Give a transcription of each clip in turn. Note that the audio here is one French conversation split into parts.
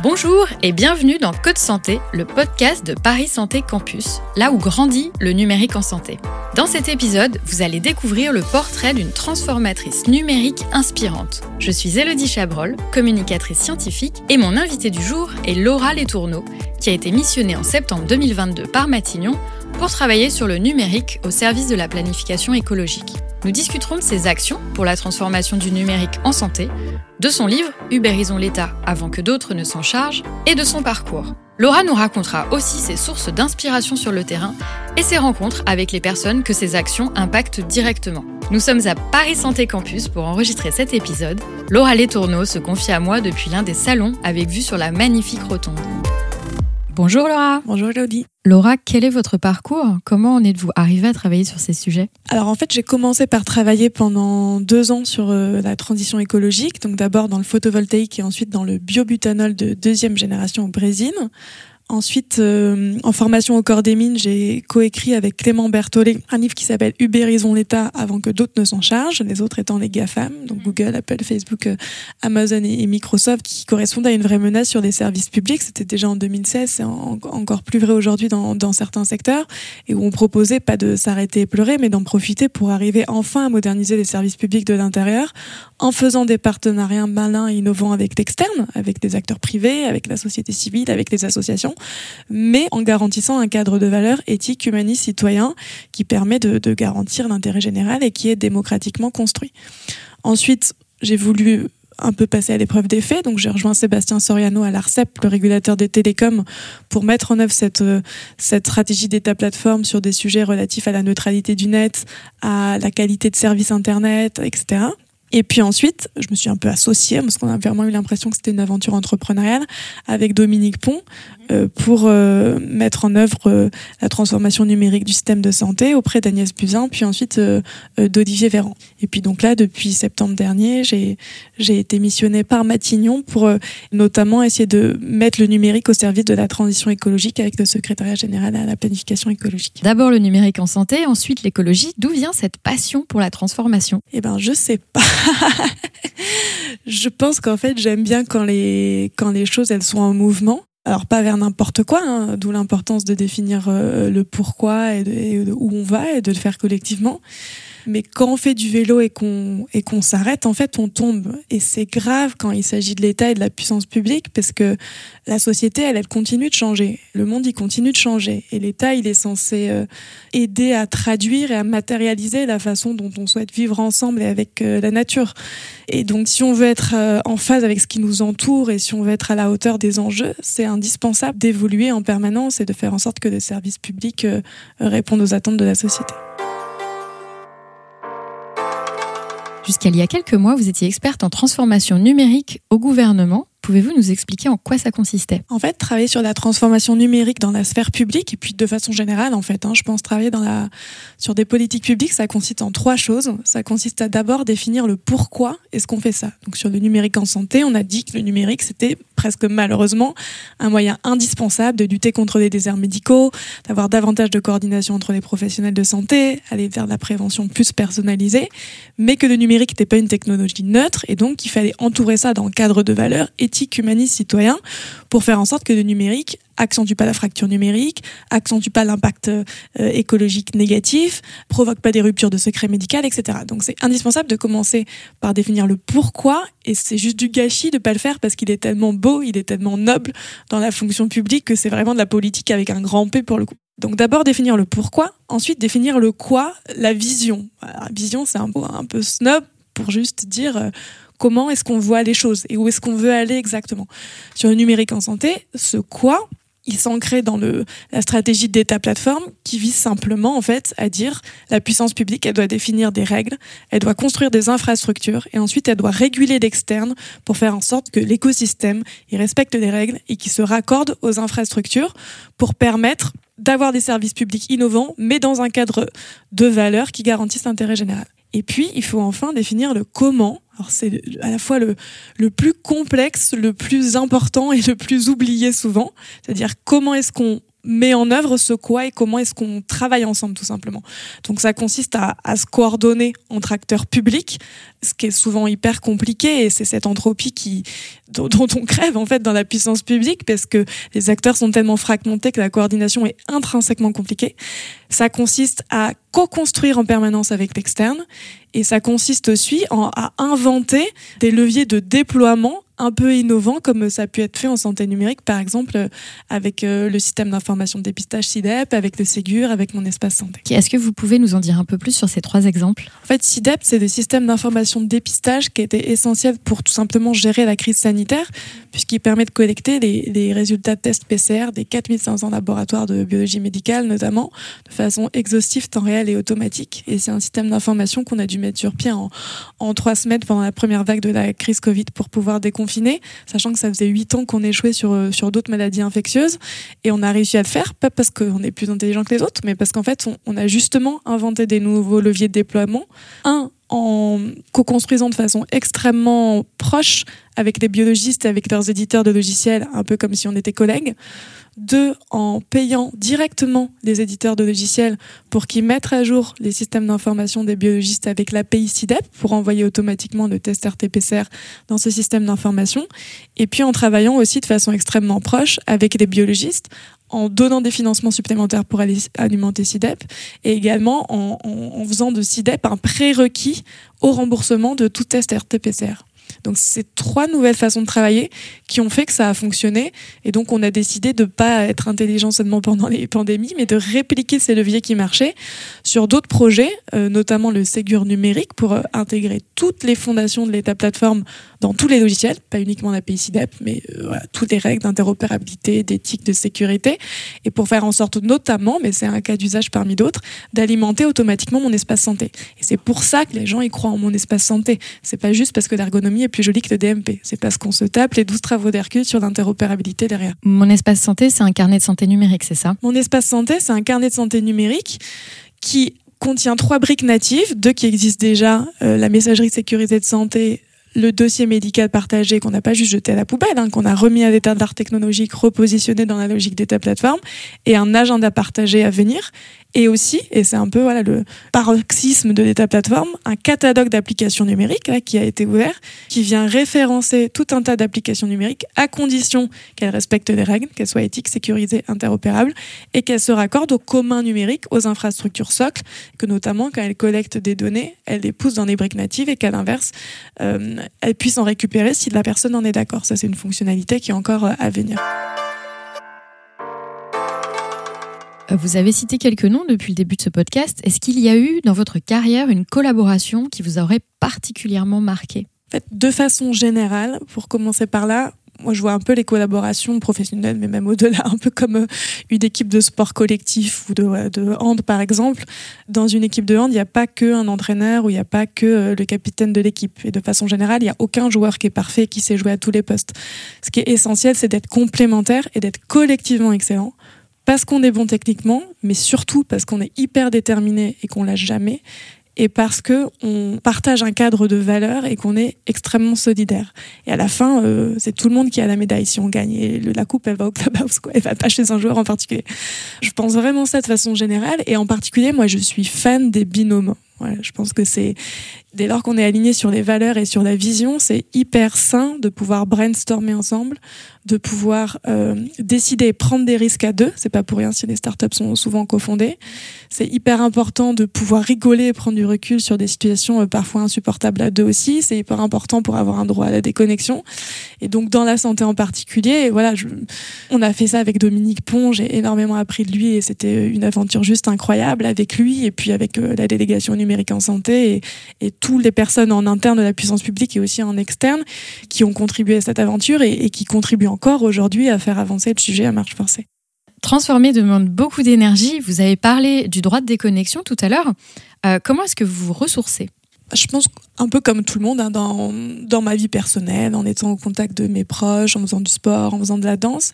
Bonjour et bienvenue dans Code Santé, le podcast de Paris Santé Campus, là où grandit le numérique en santé. Dans cet épisode, vous allez découvrir le portrait d'une transformatrice numérique inspirante. Je suis Elodie Chabrol, communicatrice scientifique, et mon invité du jour est Laura Letourneau, qui a été missionnée en septembre 2022 par Matignon pour travailler sur le numérique au service de la planification écologique. Nous discuterons de ses actions pour la transformation du numérique en santé, de son livre Ubérisons l'État avant que d'autres ne s'en chargent et de son parcours. Laura nous racontera aussi ses sources d'inspiration sur le terrain et ses rencontres avec les personnes que ses actions impactent directement. Nous sommes à Paris Santé Campus pour enregistrer cet épisode. Laura Letourneau se confie à moi depuis l'un des salons avec vue sur la magnifique rotonde. Bonjour Laura. Bonjour Elodie. Laura, quel est votre parcours? Comment en êtes-vous arrivée à travailler sur ces sujets? Alors en fait, j'ai commencé par travailler pendant deux ans sur euh, la transition écologique, donc d'abord dans le photovoltaïque et ensuite dans le biobutanol de deuxième génération au Brésil. Ensuite, euh, en formation au corps des mines, j'ai coécrit avec Clément Berthollet un livre qui s'appelle Ubérisons l'État avant que d'autres ne s'en chargent, les autres étant les GAFAM, donc Google, Apple, Facebook, euh, Amazon et, Microsoft, qui correspondent à une vraie menace sur les services publics. C'était déjà en 2016, c'est encore plus vrai aujourd'hui dans, dans, certains secteurs, et où on proposait pas de s'arrêter et pleurer, mais d'en profiter pour arriver enfin à moderniser les services publics de l'intérieur, en faisant des partenariats malins et innovants avec l'externe, avec des acteurs privés, avec la société civile, avec les associations mais en garantissant un cadre de valeurs éthiques, humanistes, citoyens qui permet de, garantir l'intérêt général et qui est démocratiquement construit. Ensuite, j'ai voulu un peu passer à l'épreuve des faits. Donc j'ai rejoint Sébastien Soriano à l'ARCEP, le régulateur des télécoms, pour mettre en œuvre cette, cette stratégie d'État plateforme sur des sujets relatifs à la neutralité du net, à la qualité de service Internet, etc. Et puis ensuite, je me suis un peu associée, parce qu'on a vraiment eu l'impression que c'était une aventure entrepreneuriale, avec Dominique Pont, euh, pour euh, mettre en œuvre euh, la transformation numérique du système de santé auprès d'Agnès Buzyn, puis ensuite d'Olivier Véran. Et puis donc là, depuis septembre dernier, j'ai j'ai été missionnée par Matignon pour notamment essayer de mettre le numérique au service de la transition écologique avec le secrétariat général à la planification écologique. D'abord le numérique en santé, ensuite l'écologie. D'où vient cette passion pour la transformation? Eh ben, je sais pas. je pense qu'en fait, j'aime bien quand les quand les choses elles sont en mouvement alors pas vers n'importe quoi, hein, d'où l'importance de définir euh, le pourquoi et, où on va et de le faire collectivement. Mais quand on fait du vélo et qu'on et qu'on s'arrête, en fait, on tombe. Et c'est grave quand il s'agit de l'État et de la puissance publique, parce que la société, elle, elle continue de changer. Le monde, il continue de changer. Et l'État, il est censé euh, aider à traduire et à matérialiser la façon dont on souhaite vivre ensemble et avec euh, la nature. Et donc, si on veut être euh, en phase avec ce qui nous entoure et si on veut être à la hauteur des enjeux, c'est indispensable d'évoluer en permanence et de faire en sorte que les services publics répondent aux attentes de la société. Jusqu'à il y a quelques mois, vous étiez experte en transformation numérique au gouvernement. Pouvez-vous nous expliquer en quoi ça consistait? En fait, travailler sur la transformation numérique dans la sphère publique et puis de façon générale, en fait, hein, je pense travailler sur des politiques publiques, ça consiste en trois choses. Ça consiste à d'abord définir le pourquoi est-ce qu'on fait ça. Donc sur le numérique en santé, on a dit que le numérique c'était presque malheureusement un moyen indispensable de lutter contre les déserts médicaux, d'avoir davantage de coordination entre les professionnels de santé, aller vers la prévention plus personnalisée, mais que le numérique n'était pas une technologie neutre et donc qu'il fallait entourer ça dans le cadre de valeurs éthiques, humanistes, citoyens pour faire en sorte que le numérique accentue pas la fracture numérique, accentue pas l'impact euh, écologique négatif, provoque pas des ruptures de secret médical, etc. Donc c'est indispensable de commencer par définir le pourquoi, et c'est juste du gâchis de pas le faire parce qu'il est tellement beau, il est tellement noble dans la fonction publique que c'est vraiment de la politique avec un grand P pour le coup. Donc d'abord définir le pourquoi, ensuite définir le quoi, la vision. la vision c'est un peu, un peu snob pour juste dire euh, comment est-ce qu'on voit les choses et où est-ce qu'on veut aller exactement. Sur le numérique en santé, ce quoi, il s'ancrait dans le, la stratégie d'État plateforme qui vise simplement en fait à dire la puissance publique elle doit définir des règles, elle doit construire des infrastructures et ensuite elle doit réguler l'externe pour faire en sorte que l'écosystème il respecte les règles et qui se raccorde aux infrastructures pour permettre d'avoir des services publics innovants mais dans un cadre de valeurs qui garantissent l'intérêt général. Et puis, il faut enfin définir le comment. Alors, c'est à la fois le, le plus complexe, le plus important et le plus oublié souvent. C'est-à-dire comment est-ce qu'on met en œuvre ce quoi et comment est-ce qu'on travaille ensemble tout simplement. Donc ça consiste à, à, se coordonner entre acteurs publics, ce qui est souvent hyper compliqué et c'est cette entropie qui dont, on crève en fait dans la puissance publique parce que les acteurs sont tellement fragmentés que la coordination est intrinsèquement compliquée. Ça consiste à co-construire en permanence avec l'externe et ça consiste aussi à inventer des leviers de déploiement un peu innovant comme ça a pu être fait en santé numérique, par exemple euh, avec euh, le système d'information de dépistage CIDEP, avec le Ségur, avec mon espace santé. Est-ce que vous pouvez nous en dire un peu plus sur ces trois exemples? En fait, CIDEP, c'est le système d'information de dépistage qui était essentiel pour tout simplement gérer la crise sanitaire, puisqu'il permet de collecter les, les, résultats de tests PCR des 4500 laboratoires de biologie médicale, notamment, de façon exhaustive, temps réel et automatique. Et c'est un système d'information qu'on a dû mettre sur pied en, en trois semaines pendant la première vague de la crise Covid pour pouvoir déconfiner sachant que ça faisait huit ans qu'on échouait sur, euh, sur d'autres maladies infectieuses. Et on a réussi à le faire, pas parce qu'on est plus intelligent que les autres, mais parce qu'en fait, on, on, a justement inventé des nouveaux leviers de déploiement. Un, en co-construisant de façon extrêmement proche avec les biologistes avec leurs éditeurs de logiciels, un peu comme si on était collègues. Deux, en payant directement les éditeurs de logiciels pour qu'ils mettent à jour les systèmes d'information des biologistes avec l'API CIDEP pour envoyer automatiquement le test RT-PCR dans ce système d'information. Et puis en travaillant aussi de façon extrêmement proche avec les biologistes en donnant des financements supplémentaires pour alimenter CIDEP et également en, en, en faisant de CIDEP un prérequis au remboursement de tout test RT-PCR. Donc c'est trois nouvelles façons de travailler qui ont fait que ça a fonctionné et donc on a décidé de pas être intelligent seulement pendant les pandémies mais de répliquer ces leviers qui marchaient sur d'autres projets, euh, notamment le Ségur numérique pour euh, intégrer toutes les fondations de l'État plateforme dans tous les logiciels, pas uniquement l'API CIDEP mais euh, toutes les règles d'interopérabilité, d'éthique, de sécurité et pour faire en sorte notamment, mais c'est un cas d'usage parmi d'autres, d'alimenter automatiquement mon espace santé. Et c'est pour ça que les gens y croient en mon espace santé. C'est pas juste parce que l'ergonomie est plus joli que le DMP. C'est parce qu'on se tape les 12 travaux d'Hercule sur l'interopérabilité derrière. Mon espace santé, c'est un carnet de santé numérique, c'est ça? Mon espace santé, c'est un carnet de santé numérique qui contient trois briques natives, deux qui existent déjà, euh, la messagerie sécurisée de santé, le dossier médical partagé qu'on n'a pas juste jeté à la poubelle, hein, qu'on a remis à l'état d'art technologique, repositionné dans la logique d'état plateforme, et un agenda partagé à venir, et aussi, et c'est un peu voilà le paroxysme de l'état plateforme, un catalogue d'applications numériques qui a été ouvert, qui vient référencer tout un tas d'applications numériques à condition qu'elles respectent les règles, qu'elles soient éthiques, sécurisées, interopérables, et qu'elles se raccordent au commun numérique, aux infrastructures socles, que notamment quand elles collectent des données, elles les poussent dans les briques natives et qu'à l'inverse, euh, elles puissent en récupérer si la personne en est d'accord. Ça, c'est une fonctionnalité qui est encore euh, à venir. Vous avez cité quelques noms depuis le début de ce podcast. Est-ce qu'il y a eu dans votre carrière une collaboration qui vous aurait particulièrement marqué? En fait, De façon générale, pour commencer par là, moi je vois un peu les collaborations professionnelles, mais même au-delà, un peu comme une équipe de sport collectif ou de, hand par exemple. Dans une équipe de hand, il n'y a pas que un entraîneur ou il n'y a pas que le capitaine de l'équipe. Et de façon générale, il n'y a aucun joueur qui est parfait, qui sait jouer à tous les postes. Ce qui est essentiel, c'est d'être complémentaire et d'être collectivement excellent parce qu'on est bon techniquement, mais surtout parce qu'on est hyper déterminé et qu'on lâche jamais, et parce que on partage un cadre de valeurs et qu'on est extrêmement solidaire. Et à la fin, euh, c'est tout le monde qui a la médaille si on gagne. Et la coupe, elle va au clubhouse, quoi. Elle va pas chez un joueur en particulier. Je pense vraiment ça de façon générale. Et en particulier, moi, je suis fan des binômes. Je pense que c'est dès lors qu'on est aligné sur les valeurs et sur la vision, c'est hyper sain de pouvoir brainstormer ensemble, de pouvoir euh, décider, prendre des risques à deux. C'est pas pour rien si les startups sont souvent cofondées. C'est hyper important de pouvoir rigoler et prendre du recul sur des situations euh, parfois insupportables à deux aussi. C'est hyper important pour avoir un droit à la déconnexion. Et donc dans la santé en particulier, voilà, on a fait ça avec Dominique Pont. J'ai énormément appris de lui et c'était une aventure juste incroyable avec lui et puis avec euh, la délégation numérique en santé et, et toutes les personnes en interne de la puissance publique et aussi en externe qui ont contribué à cette aventure et, et qui contribuent encore aujourd'hui à faire avancer le sujet à marche forcée. Transformer demande beaucoup d'énergie. Vous avez parlé du droit de déconnexion tout à l'heure. Euh, comment est-ce que vous vous ressourcez? Je pense un peu comme tout le monde, hein, dans, dans ma vie personnelle, en étant au contact de mes proches, en faisant du sport, en faisant de la danse,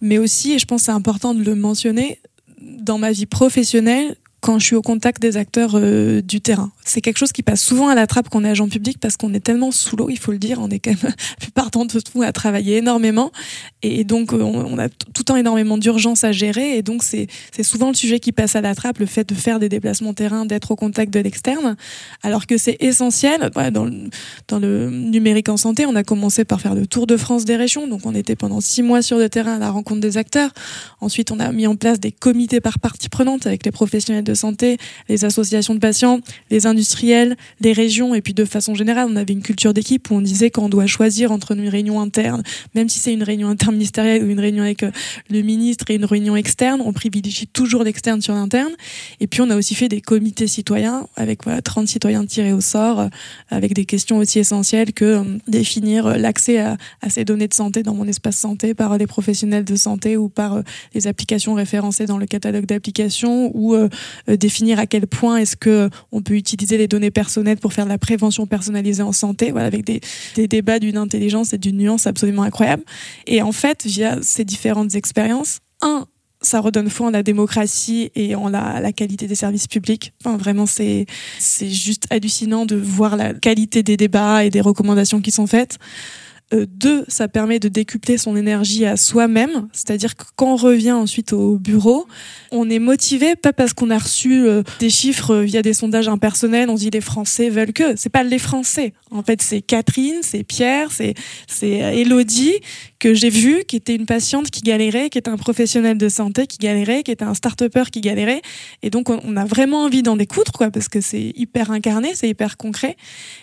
mais aussi, et je pense c'est important de le mentionner, dans ma vie professionnelle, quand je suis au contact des acteurs euh, du terrain. C'est quelque chose qui passe souvent à la trappe quand on est agent public parce qu'on est tellement sous l'eau, il faut le dire, on est quand même la plupart d'entre nous à travailler énormément et donc euh, on, a tout le temps énormément d'urgence à gérer et donc c'est souvent le sujet qui passe à la trappe, le fait de faire des déplacements terrain, d'être au contact de l'externe, alors que c'est essentiel. dans, le, dans le numérique en santé, on a commencé par faire le tour de France des régions, donc on était pendant six mois sur le terrain à la rencontre des acteurs. Ensuite, on a mis en place des comités par partie prenante avec les professionnels santé, les associations de patients, les industriels, les régions, et puis de façon générale, on avait une culture d'équipe où on disait qu'on doit choisir entre une réunion interne, même si c'est une réunion interministérielle ou une réunion avec euh, le ministre et une réunion externe, on privilégie toujours l'externe sur l'interne. Et puis on a aussi fait des comités citoyens avec voilà, 30 citoyens tirés au sort, euh, avec des questions aussi essentielles que euh, définir l'accès à, à, ces données de santé dans mon espace santé par les professionnels de santé ou par les applications référencées dans le catalogue d'applications ou définir à quel point est-ce que on peut utiliser les données personnelles pour faire de la prévention personnalisée en santé, voilà, avec des, des débats d'une intelligence et d'une nuance absolument incroyable. Et en fait, via ces différentes expériences, un, ça redonne foi en la démocratie et en la, la qualité des services publics. Enfin, vraiment, c'est c'est juste hallucinant de voir la qualité des débats et des recommandations qui sont faites. Euh, deux, ça permet de décupler son énergie à soi-même, c'est-à-dire que quand on revient ensuite au bureau, on est motivé pas parce qu'on a reçu euh, des chiffres via des sondages impersonnels, on dit les Français veulent que. C'est pas les Français. En fait, c'est Catherine, c'est Pierre, c'est c'est Elodie que j'ai vu, qui était une patiente qui galérait, qui était un professionnel de santé qui galérait, qui était un start-upper qui galérait. Et donc, on, a vraiment envie d'en découdre, quoi, parce que c'est hyper incarné, c'est hyper concret.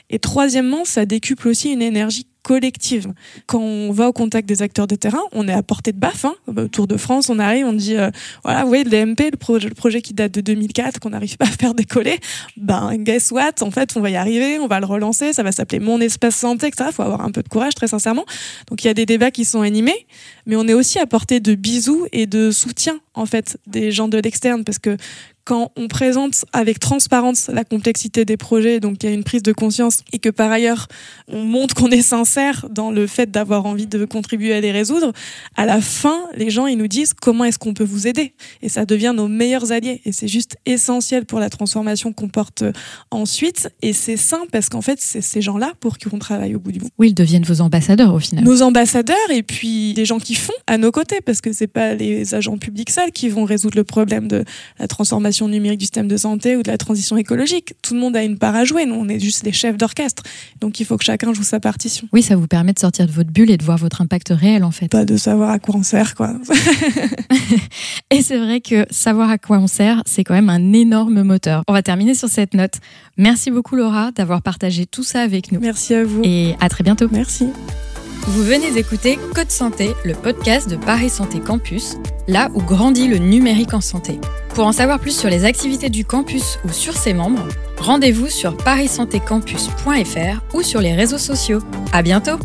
Et troisièmement, ça décuple aussi une énergie collective. Quand on va au contact des acteurs de terrain, on est à portée de baffe. Hein. Tour de France, on arrive, on dit euh, voilà, vous voyez, le DMP, le, projet, le projet qui date de 2004, qu'on n'arrive pas à faire décoller, ben guess what? En fait, on va y arriver, on va le relancer, ça va s'appeler Mon Espace Santé, etc. Il faut avoir un peu de courage, très sincèrement. Donc il y a des débats qui sont animés, mais on est aussi à portée de bisous et de soutien en fait des gens de l'externe, parce que quand on présente avec transparence la complexité des projets, donc il y a une prise de conscience et que par ailleurs on montre qu'on est sincère dans le fait d'avoir envie de contribuer à les résoudre, à la fin, les gens ils nous disent comment est-ce qu'on peut vous aider? Et ça devient nos meilleurs alliés et c'est juste essentiel pour la transformation qu'on porte ensuite et c'est sain parce qu'en fait c'est ces gens-là pour qui on travaille au bout du bout. Oui, ils deviennent vos ambassadeurs au final. Nos ambassadeurs et puis des gens qui font à nos côtés parce que c'est pas les agents publics seuls qui vont résoudre le problème de la transformation numérique du système de santé ou de la transition écologique. Tout le monde a une part à jouer. Nous, on est juste les chefs d'orchestre. Donc, il faut que chacun joue sa partition. Oui, ça vous permet de sortir de votre bulle et de voir votre impact réel, en fait. Pas de savoir à quoi on sert, quoi. et c'est vrai que savoir à quoi on sert, c'est quand même un énorme moteur. On va terminer sur cette note. Merci beaucoup, Laura, d'avoir partagé tout ça avec nous. Merci à vous. Et à très bientôt. Merci. Vous venez d'écouter Code Santé, le podcast de Paris Santé Campus, là où grandit le numérique en santé. Pour en savoir plus sur les activités du campus ou sur ses membres, rendez-vous sur parissantécampus.fr ou sur les réseaux sociaux. À bientôt!